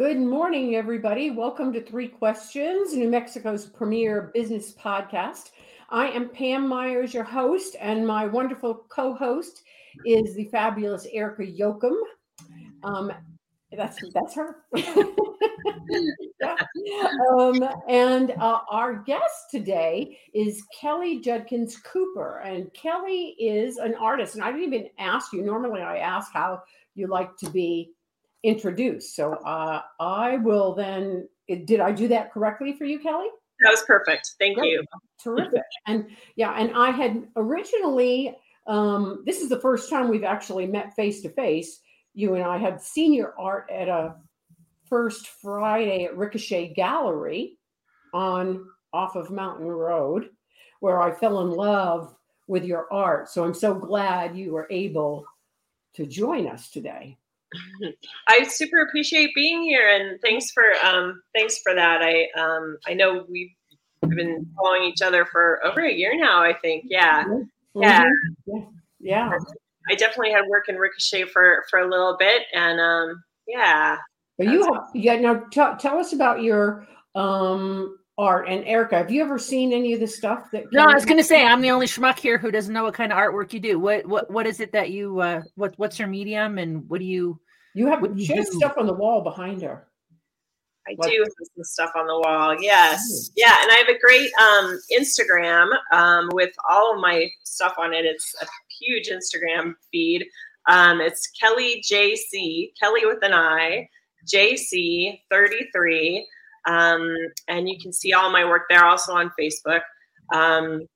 Good morning, everybody. Welcome to Three Questions, New Mexico's premier business podcast. I am Pam Myers, your host, and my wonderful co host is the fabulous Erica Yoakum. Um, that's that's her. yeah. um, and uh, our guest today is Kelly Judkins Cooper, and Kelly is an artist. And I didn't even ask you. Normally, I ask how you like to be introduced. So uh, I will then. Did I do that correctly for you, Kelly? That was perfect. Thank Great. you. Terrific. and yeah, and I had originally. Um, this is the first time we've actually met face to face. You and I had seen your art at a first Friday at Ricochet Gallery on off of Mountain Road, where I fell in love with your art. So I'm so glad you were able to join us today. I super appreciate being here, and thanks for um, thanks for that. I um, I know we've been following each other for over a year now. I think, yeah, mm-hmm. yeah, yeah. I definitely had work in Ricochet for for a little bit, and um, yeah. But you have yeah. Now t- tell us about your um art. And Erica, have you ever seen any of the stuff that? No, I was going to say I'm the only schmuck here who doesn't know what kind of artwork you do. What what what is it that you uh what what's your medium and what do you? You have you she has stuff on the wall behind her. I do have some stuff on the wall. Yes. Yeah. And I have a great um, Instagram um, with all of my stuff on it. It's a huge Instagram feed. Um, it's Kelly JC, Kelly with an I, JC33. Um, and you can see all my work there also on Facebook. Um,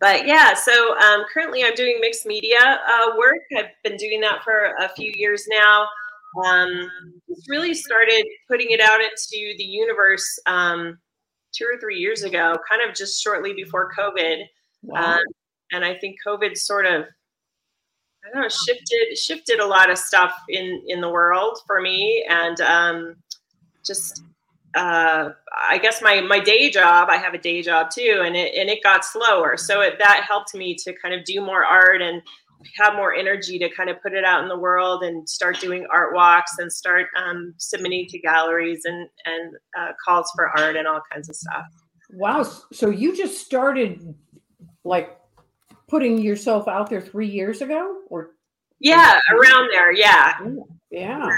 but yeah, so um, currently I'm doing mixed media uh, work. I've been doing that for a few years now. Um, just really started putting it out into the universe um, two or three years ago, kind of just shortly before COVID. Wow. Um, and I think COVID sort of I don't know, shifted shifted a lot of stuff in in the world for me, and um, just uh, I guess my my day job. I have a day job too, and it and it got slower, so it, that helped me to kind of do more art and have more energy to kind of put it out in the world and start doing art walks and start um, submitting to galleries and and uh, calls for art and all kinds of stuff. Wow! So you just started like putting yourself out there three years ago, or yeah, around there. Yeah, yeah,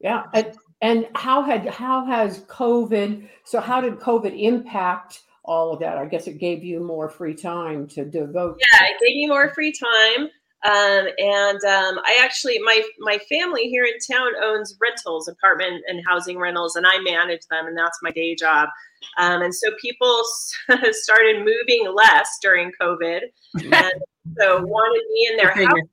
yeah. And, and how had how has COVID? So how did COVID impact? all of that. I guess it gave you more free time to devote. Yeah, it gave me more free time. Um, and um, I actually, my my family here in town owns rentals, apartment and housing rentals, and I manage them, and that's my day job. Um, and so people started moving less during COVID, and so wanted me in their house.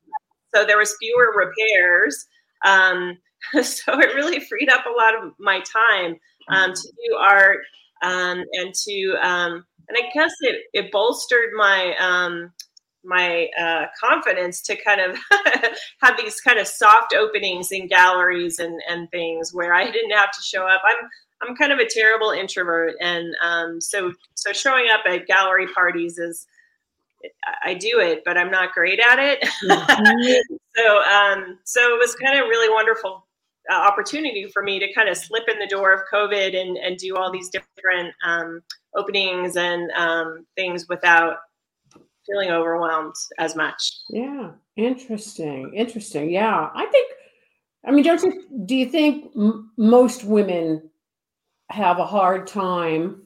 So there was fewer repairs. Um, so it really freed up a lot of my time um, to do art um, and to and I guess it it bolstered my my uh, confidence to kind of have these kind of soft openings in galleries and and things where I didn't have to show up. I'm I'm kind of a terrible introvert, and um, so so showing up at gallery parties is I do it, but I'm not great at it. Mm-hmm. so um, so it was kind of really wonderful opportunity for me to kind of slip in the door of COVID and and do all these different um, openings and um, things without feeling overwhelmed as much. Yeah, interesting, interesting. Yeah, I think. I mean, don't you? Do you think m- most women have a hard time,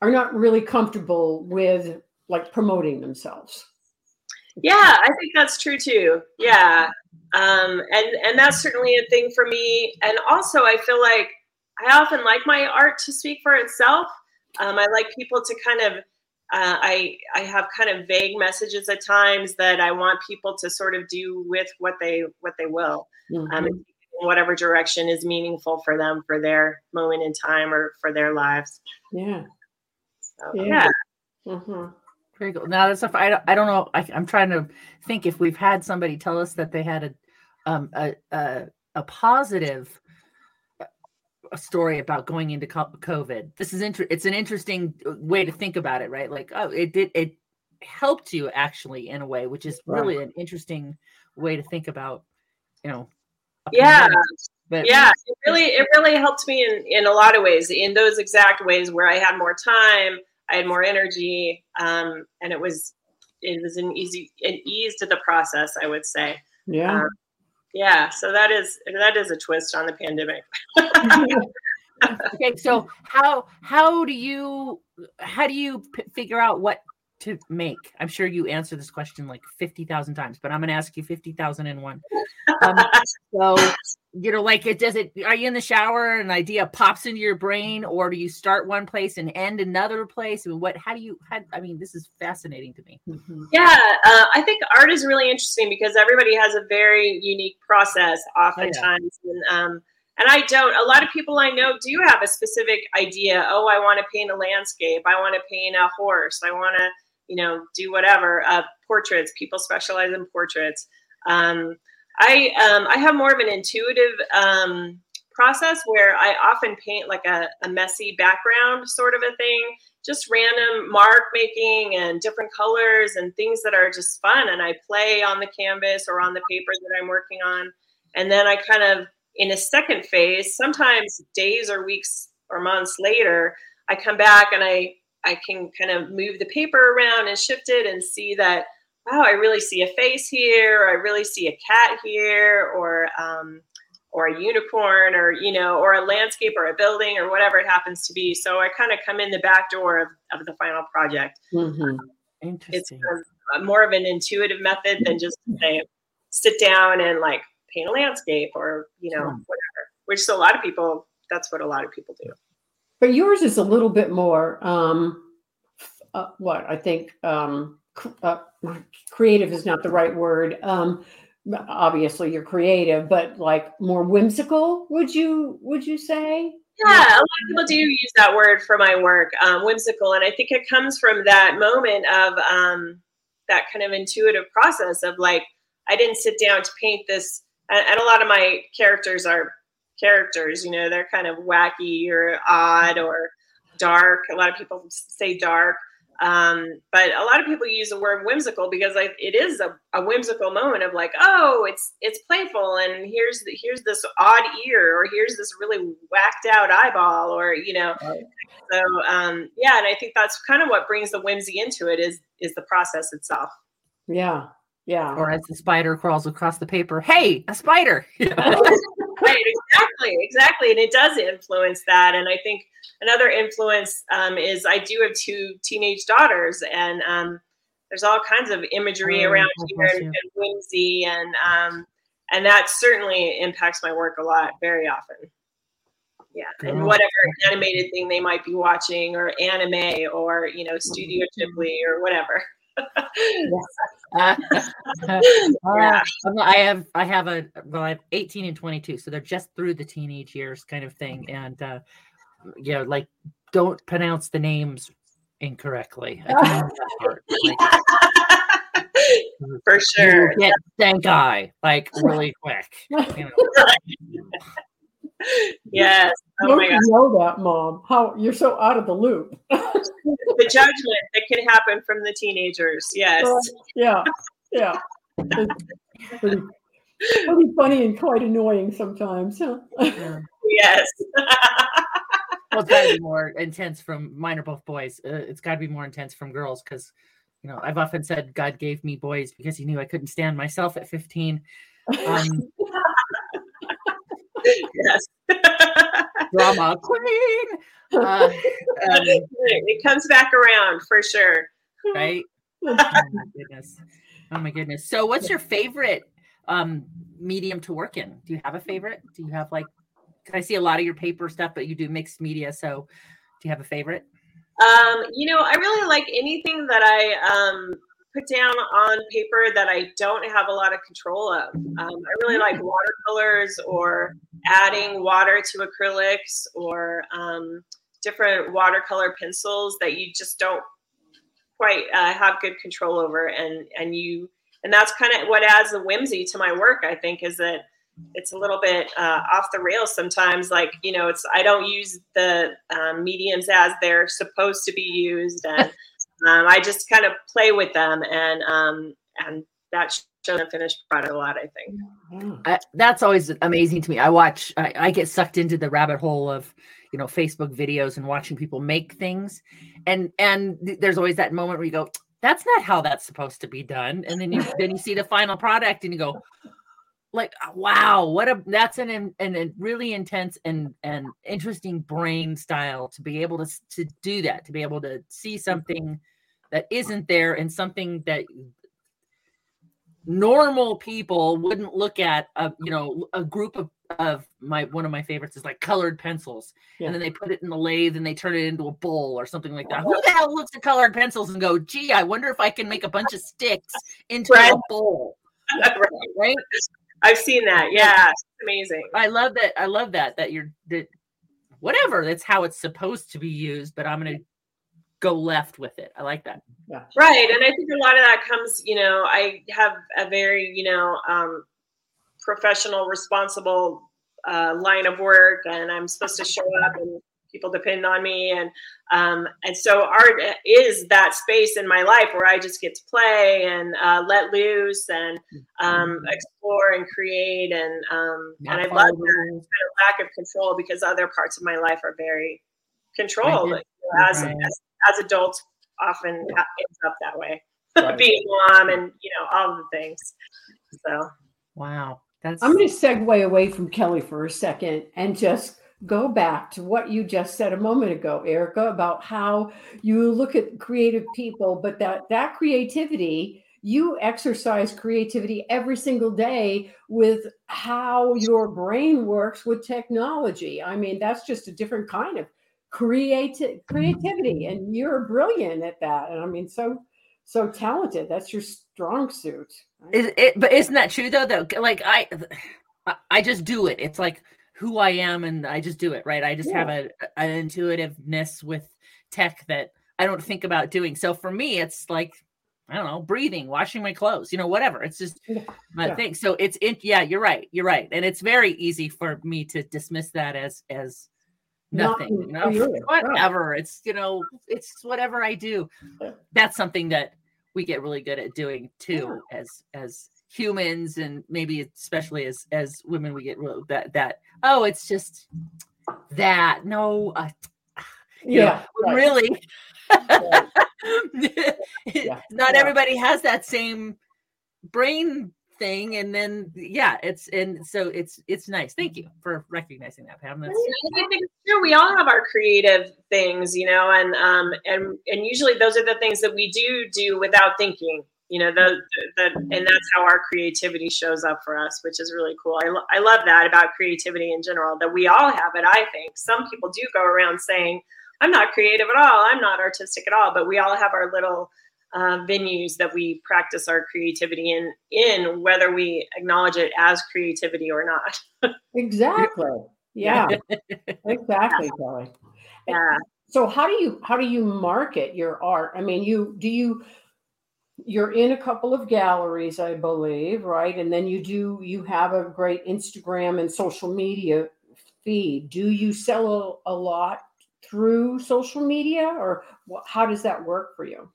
are not really comfortable with like promoting themselves? Yeah, I think that's true too. Yeah, um, and and that's certainly a thing for me. And also, I feel like I often like my art to speak for itself. Um, I like people to kind of uh, I I have kind of vague messages at times that I want people to sort of do with what they what they will. Um, mm-hmm. Um, whatever direction is meaningful for them for their moment in time or for their lives. Yeah. So, Yeah. yeah. hmm Very cool. Now that's stuff I don't, I don't know. I, I'm trying to think if we've had somebody tell us that they had a um a a, a positive uh, a story about going into COVID. This is inter- It's an interesting uh, way to think about it, right? Like, oh, it did it helped you actually in a way, which is Right. really an interesting way to think about, you know. Yeah. But yeah it really it really helped me in in a lot of ways in those exact ways where i had more time i had more energy um, and it was it was an easy an ease to the process i would say Yeah. Um, yeah so that is that is a twist on the pandemic okay so how how do you how do you p- figure out what to make. I'm sure you answer this question like 50000 times but i'm going to ask you 50001 um, so you know like it does it are you in the shower and an idea pops into your brain or do you start one place and end another place? I mean, what how do you how, i mean this is fascinating to me. Mhm. yeah uh, i think art is really interesting because everybody has a very unique process oftentimes and um, and i don't a lot of people i know do have a specific idea oh i want to paint a landscape i want to paint a horse i want to you know do whatever uh, portraits. People specialize in portraits. Um, i um, i have more of an intuitive um, process where i often paint like a, a messy background sort of a thing just random mark making and different colors and things that are just fun and i play on the canvas or on the paper that i'm working on. And then i kind of in a second phase sometimes days or weeks or months later i come back and i i can kind of move the paper around and shift it and see that wow i really see a face here or i really see a cat here or um, or a unicorn or you know or a landscape or a building or whatever it happens to be. So i kind of come in the back door of, of the final project. Mhm. it's interesting. of more of an intuitive method than just say sit down and like paint a landscape or you know Sure. whatever which a lot of people that's what a lot of people do But yours is a little bit more, um, uh, what I think, um, uh, creative is not the right word. Um, obviously, you're creative, but like more whimsical. Would you would you say? Yeah, a lot of people do use that word for my work, um, whimsical, and I think it comes from that moment of um, that kind of intuitive process of like I didn't sit down to paint this, and, and a lot of my characters are characters, you know, they're kind of wacky or odd or dark. A lot of people say dark, um, but a lot of people use the word whimsical because like it is a, a whimsical moment of like, oh, it's it's playful, and here's the, here's this odd ear, or here's this really whacked out eyeball, or you know. Right. So um, yeah, and I think that's kind of what brings the whimsy into it is is the process itself. Yeah, yeah. or as the spider crawls across the paper hey a spider right exactly exactly and it does influence that and i think another influence um, is i do have two teenage daughters and um, there's all kinds of imagery Oh, around here and, and whimsy and um, and that certainly impacts my work a lot very often. Yeah and whatever animated thing they might be watching or anime or you know studio ghibli or whatever Uh, Yeah. I'm- have I have a well I have 18 and 22 so they're just through the teenage years kind of thing and uh yeah like don't pronounce the names incorrectly I can do that part. Like, for sure get thank I like really quick you know yes oh Don't my you god know that, mom? How you're so out of the loop. the judgment that can happen from the teenagers yes yeah, yeah. It's pretty, pretty funny and quite annoying sometimes. Huh? yeah. yes well it's got to be more intense from mine are both boys uh, it's got to be more intense from girls because you know i've often said god gave me boys because he knew i couldn't stand myself at 15 um yes. Drama queen. Uh, um, it comes back around for sure. Right? Oh my goodness. Oh my goodness. So what's your favorite um medium to work in? Do you have a favorite? Do you have like i see a lot of your paper stuff but you do mixed media so do you have a favorite? Um, you know i really like anything that i um, put down on paper that I don't have a lot of control of. Um, I really like watercolors or adding water to acrylics or um, different watercolor pencils that you just don't quite uh, have good control over, and and you and that's kind of what adds the whimsy to my work. I think is that it's a little bit uh, off the rails sometimes. Like you know, it's I don't use the um, mediums as they're supposed to be used, and um, I just kind of play with them, and um, and that shows the finished product a lot. I think I, that's always amazing to me. I watch, I, I get sucked into the rabbit hole of you know Facebook videos and watching people make things, and and th- there's always that moment where you go, that's not how that's supposed to be done, and then you then you see the final product and you go like oh, wow what a that's an an, an really intense and and interesting brain style to be able to to do that to be able to see something that isn't there and something that normal people wouldn't look at a you know a group of of my one of my favorites is like colored pencils Yeah. and then they put it in the lathe and they turn it into a bowl or something like that who the hell looks at colored pencils and go gee i wonder if i can make a bunch of sticks into Right. a bowl right. right I've seen that. Yeah, it's amazing. I love that. I love that that you're that whatever. That's how it's supposed to be used. But I'm gonna go left with it. I like that. Right. And I think a lot of that comes, you know, I have a very, you know, um, professional, responsible uh, line of work, and I'm supposed to show up, and people depend on me, and um, and so art is that space in my life where I just get to play and uh, let loose and um, explore and create, and um, and I love follow the that rules. lack of control because other parts of my life are very controlled. Right. You know, as, Right. as as adults, often ha- ends up that way. Right. Being mom and you know all of the things. So Wow. That's I'm going to segue away from Kelly for a second and just go back to what you just said a moment ago, Erica, about how you look at creative people, but that that creativity, you exercise creativity every single day with how your brain works with technology. I mean, that's just a different kind of creative creativity, and you're brilliant at that. And I mean, so so talented. That's your strong suit. right? It, but isn't that true though? Though, like I- I just do it. It's like who I am, and I just do it. Right. I just have a an intuitiveness with tech that I don't think about doing. So for me, it's like I don't know, breathing, washing my clothes, you know, whatever. It's just my yeah. thing. So it's in. Yeah, you're right. You're right, and it's very easy for me to dismiss that as as nothing. Not You know, whatever. It's you know, it's whatever I do. That's something that we get really good at doing too as as humans and maybe especially as as women we get real that that oh it's just that no uh, you know, Yeah, right. really Yeah. not Yeah. everybody has that same brain thing and then yeah it's and so it's it's nice thank you for recognizing that pam that's I think it's true. We all have our creative things, you know, and um and and usually those are the things that we do do without thinking. You know, the, the and that's how our creativity shows up for us, which is really cool. I, lo- I love that about creativity in general. That we all have it. I think some people do go around saying, "I'm not creative at all. I'm not artistic at all," but we all have our little uh, venues that we practice our creativity in, in whether we acknowledge it as creativity or not. Exactly. Yeah. exactly, Kelly. Yeah. So how do you how do you market your art? I mean, you do you you're in a couple of galleries, I believe, right? And then you do you have a great Instagram and social media feed. Do you sell a, a lot through social media or how does that work for you?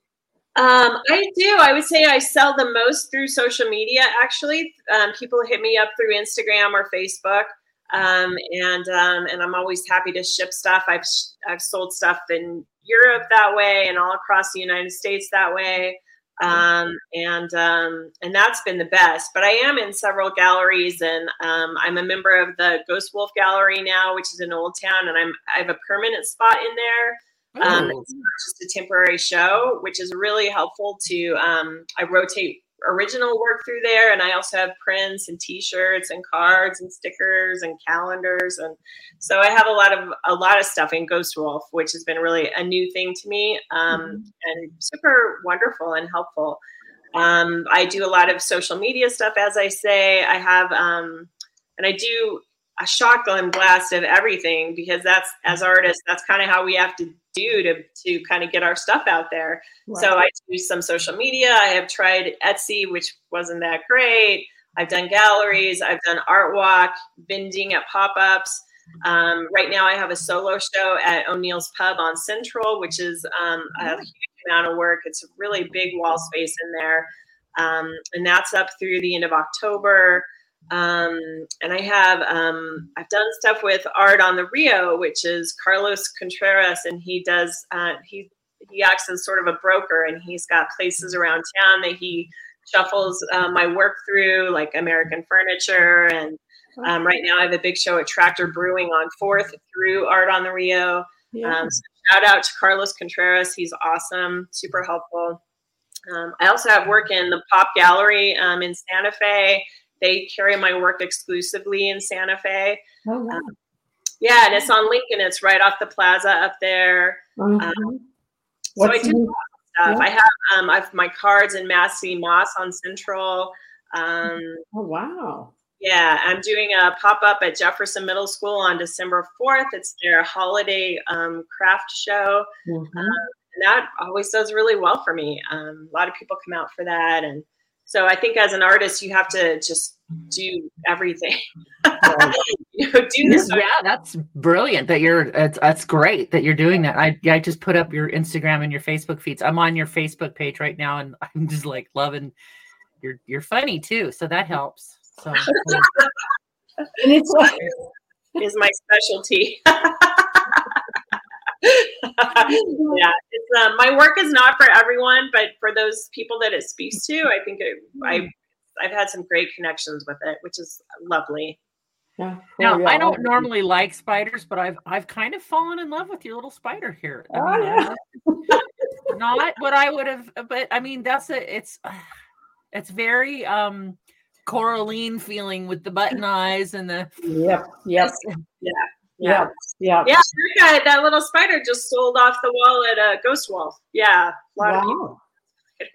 Um, I do. I would say I sell the most through social media. Actually, um, people hit me up through Instagram or Facebook, um, and um, and I'm always happy to ship stuff. I've I've sold stuff in Europe that way, and all across the United States that way, um, and um, and that's been the best. But I am in several galleries, and um, I'm a member of the Ghost Wolf Gallery now, which is in Old Town, and I'm I have a permanent spot in there. Um, Ooh. it's not just a temporary show, which is really helpful to. Um, I rotate original work through there, and I also have prints and T-shirts and cards and stickers and calendars, and so I have a lot of a lot of stuff in Ghost Wolf, which has been really a new thing to me um, and super wonderful and helpful. Um, I do a lot of social media stuff, as I say. I have, um, and I do a shotgun blast of everything because that's as artists, that's kind of how we have to do to to kind of get our stuff out there. So I do some social media. I have tried Etsy, which wasn't that great. I've done galleries. I've done art walk, vending at pop ups. Um, right now, I have a solo show at O'Neill's Pub on Central, which is um, a huge amount of work. It's a really big wall space in there. Um, and that's up through the end of October. Um, and I have um, I've done stuff with Art on the Rio, which is Carlos Contreras, and he does uh, he he acts as sort of a broker, and he's got places around town that he shuffles uh, my work through, like American Furniture, and um, right now I have a big show at Tractor Brewing on Fourth through Art on the Rio. Yeah. Um, so shout out to Carlos Contreras, he's awesome, super helpful. Um, I also have work in the Pop Gallery um, in Santa Fe they carry my work exclusively in Santa Fe. Oh, wow. Um, yeah, and it's on Lincoln. It's right off the plaza up there. Mm-hmm. Um, so I do stuff. Yeah. I have um, I have my cards in Massey Moss on Central. Um, oh wow! Yeah, I'm doing a pop up at Jefferson Middle School on December 4th. It's their holiday um, craft show. Mm-hmm. Um, and that always does really well for me. Um, a lot of people come out for that, and so I think as an artist, you have to just do everything. you know, do this. Yeah, that's brilliant. That you're. That's, that's great that you're doing that. I I just put up your Instagram and your Facebook feeds. I'm on your Facebook page right now, and I'm just like loving. You're you're funny too, so that helps. So. and it's like is my specialty. Yeah, it's um, my work is not for everyone, but for those people that it speaks to, I think it, I mm. I've had some great connections with it, which is lovely. Yeah. Now yeah. I don't normally like spiders, but I've I've kind of fallen in love with your little spider here. I oh, mean, yeah. not what I would have, but I mean that's a it's it's very um Coraline feeling with the button eyes and the yep yep yeah yeah. Yeah. Yeah. That, guy, that little spider just sold off the wall at a uh, Ghost Wolf. Yeah. A lot wow. of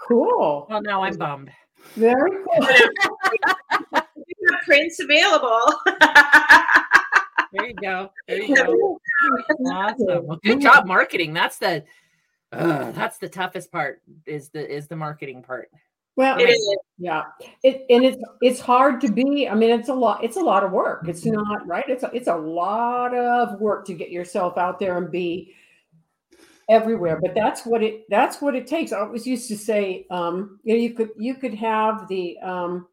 Cool. Well, now I'm bummed. Very cool. prints available. there you go. There you go. Awesome. Well, good job marketing. That's the uh, that's the toughest part is the is the marketing part. Well, it is. Yeah, it, and it's it's hard to be. I mean, it's a lot. It's a lot of work. It's mm-hmm. not right. It's a, it's a lot of work to get yourself out there and be everywhere. But that's what it that's what it takes. I always used to say, um, you know, you could you could have the um,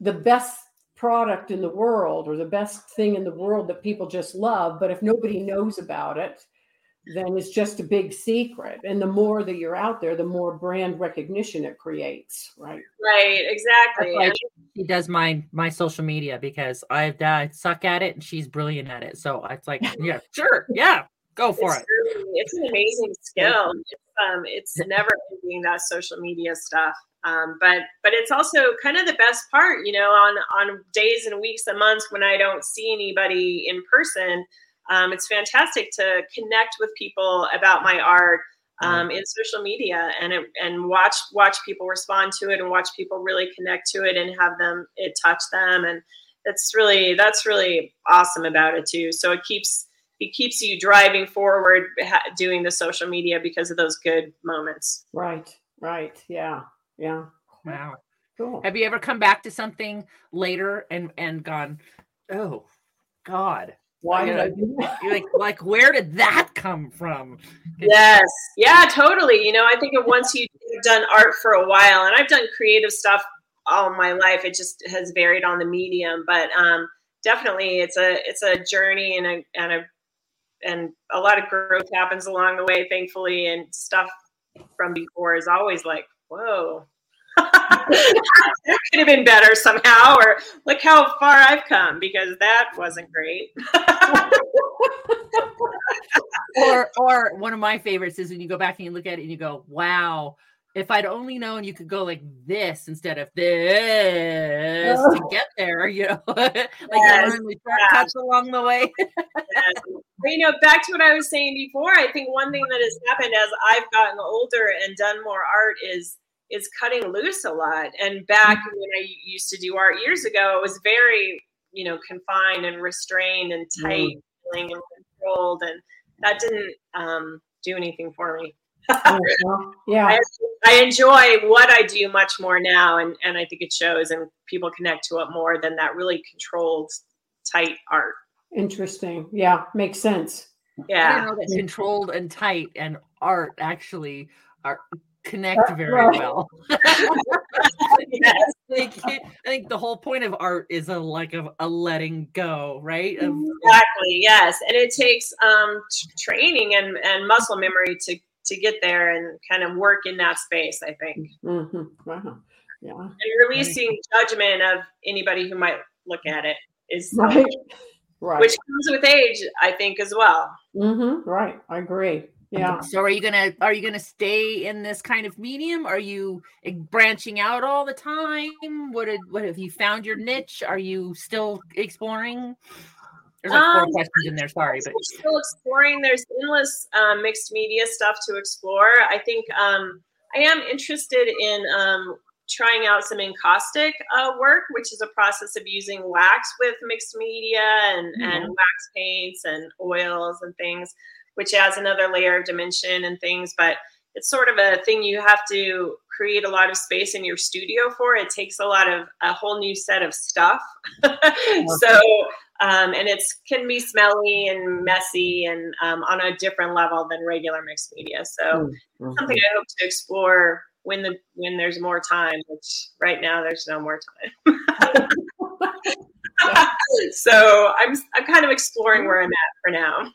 the best product in the world or the best thing in the world that people just love, but if nobody knows about it, then it's just a big secret. And the more that you're out there, the more brand recognition it creates, right? Right, exactly. Like she does my my social media because I uh, suck at it and she's brilliant at it. So it's like, yeah, sure, yeah, go for it's it. Really, it's an amazing skill. It's, um, it's never ending that social media stuff. Um, but but it's also kind of the best part, you know, on on days and weeks and months when I don't see anybody in person um, it's fantastic to connect with people about my art um, in social media and it, and watch watch people respond to it and watch people really connect to it and have them it touch them. And it's really that's really awesome about it too. So it keeps it keeps you driving forward doing the social media because of those good moments. Right right. Yeah yeah. Wow. Cool. Have you ever come back to something later and and gone oh god why did I do that? like, like, where did that come from? Yes. Yeah, totally. You know, I think once you've done art for a while, and I've done creative stuff all my life, it just has varied on the medium. But um, definitely, it's a it's a journey and a and a and a lot of growth happens along the way, thankfully. And stuff from before is always like, whoa, that could have been better somehow, or look how far I've come because that wasn't great. or, or one of my favorites is when you go back and you look at it and you go, "Wow, if I'd only known you could go like this instead of this Oh. to get there, you know, like Yes, you shortcuts along the way. But, you know, back to what I was saying before, I think one thing that has happened as I've gotten older and done more art is is cutting loose a lot. And back mm-hmm. when I used to do art years ago, it was very, you know, confined and restrained and mm. tight feeling and controlled. And that didn't um, do anything for me. Oh, yeah. I, I enjoy what I do much more now, and, and I think it shows, and people connect to it more than that really controlled, tight art. Interesting. Yeah. Makes sense. Yeah. didn't know that mm. controlled and tight and art actually are connect very right. well. yes. like, I think the whole point of art is a like a, a letting go, right? Of Exactly. Yes, and it takes um, t- training and, and muscle memory to to get there and kind of work in that space. I think, hmm Wow. Yeah. and releasing judgment of anybody who might look at it is Right. Right. which comes with age, I think, as well. hmm Right. I agree. Yeah. So are you gonna are you gonna stay in this kind of medium? Are you eh, branching out all the time? What did what have you found your niche? Are you still exploring? There's like four Um, questions in there. Sorry, but still exploring. There's endless um, mixed media stuff to explore. I think um, I am interested in um, trying out some encaustic uh, work, which is a process of using wax with mixed media and, and wax paints and oils and things, which adds another layer of dimension and things. But it's sort of a thing you have to create a lot of space in your studio for. It takes a lot of a whole new set of stuff. so um, and it's can be smelly and messy and um, on a different level than regular mixed media. So Mhm. something I hope to explore when the when there's more time. Which right now there's no more time. so I'm I'm kind of exploring where I'm at for now.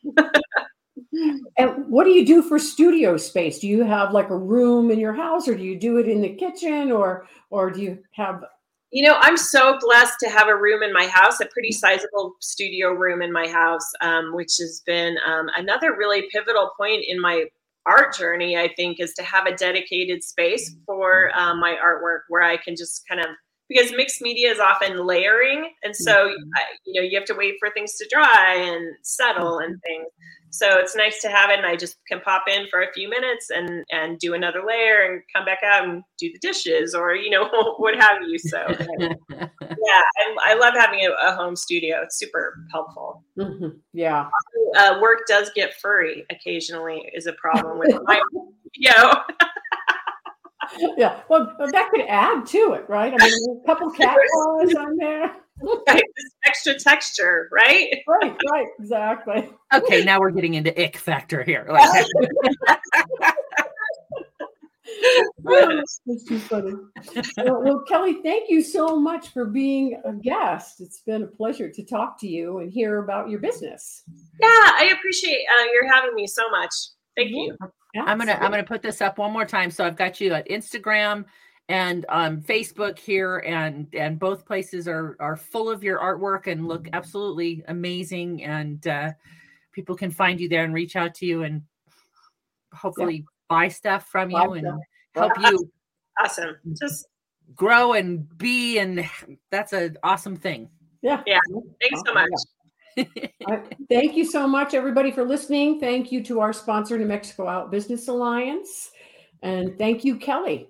And what do you do for studio space? Do you have like a room in your house, or do you do it in the kitchen, or or do you have? You know, I'm so blessed to have a room in my house, a pretty sizable studio room in my house, um, which has been um, another really pivotal point in my art journey. I think is to have a dedicated space for um, my artwork where I can just kind of because mixed media is often layering, and so I, you know you have to wait for things to dry and settle and things. So it's nice to have it, and I just can pop in for a few minutes and and do another layer and come back out and do the dishes or you know what have you. So yeah, I, I love having a, a home studio. It's super helpful. Mhm. Yeah. Uh, work does get furry occasionally is a problem with my video. Yeah. Well, that could add to it, right? I mean, a couple cat paws on there. Right? This extra texture, right? Right. Right. Exactly. okay, now we're getting into ick factor here. Like, That's too funny. Well, well, Kelly, thank you so much for being a guest. It's been a pleasure to talk to you and hear about your business. Yeah, I appreciate uh, your having me so much. Thank you. I'm gonna I'm gonna put this up one more time. So I've got you at Instagram and um, Facebook here, and and both places are are full of your artwork and look absolutely amazing. And uh, people can find you there and reach out to you and hopefully buy stuff from you Buy and stuff. help you Awesome. Just grow and be. And that's an awesome thing. Yeah. Yeah. thanks so much. Uh, thank you so much, everybody, for listening. Thank you to our sponsor, New Mexico Out Business Alliance. And thank you, Kelly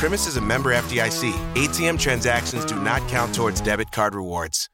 Premise is a member FDIC. ATM transactions do not count towards debit card rewards.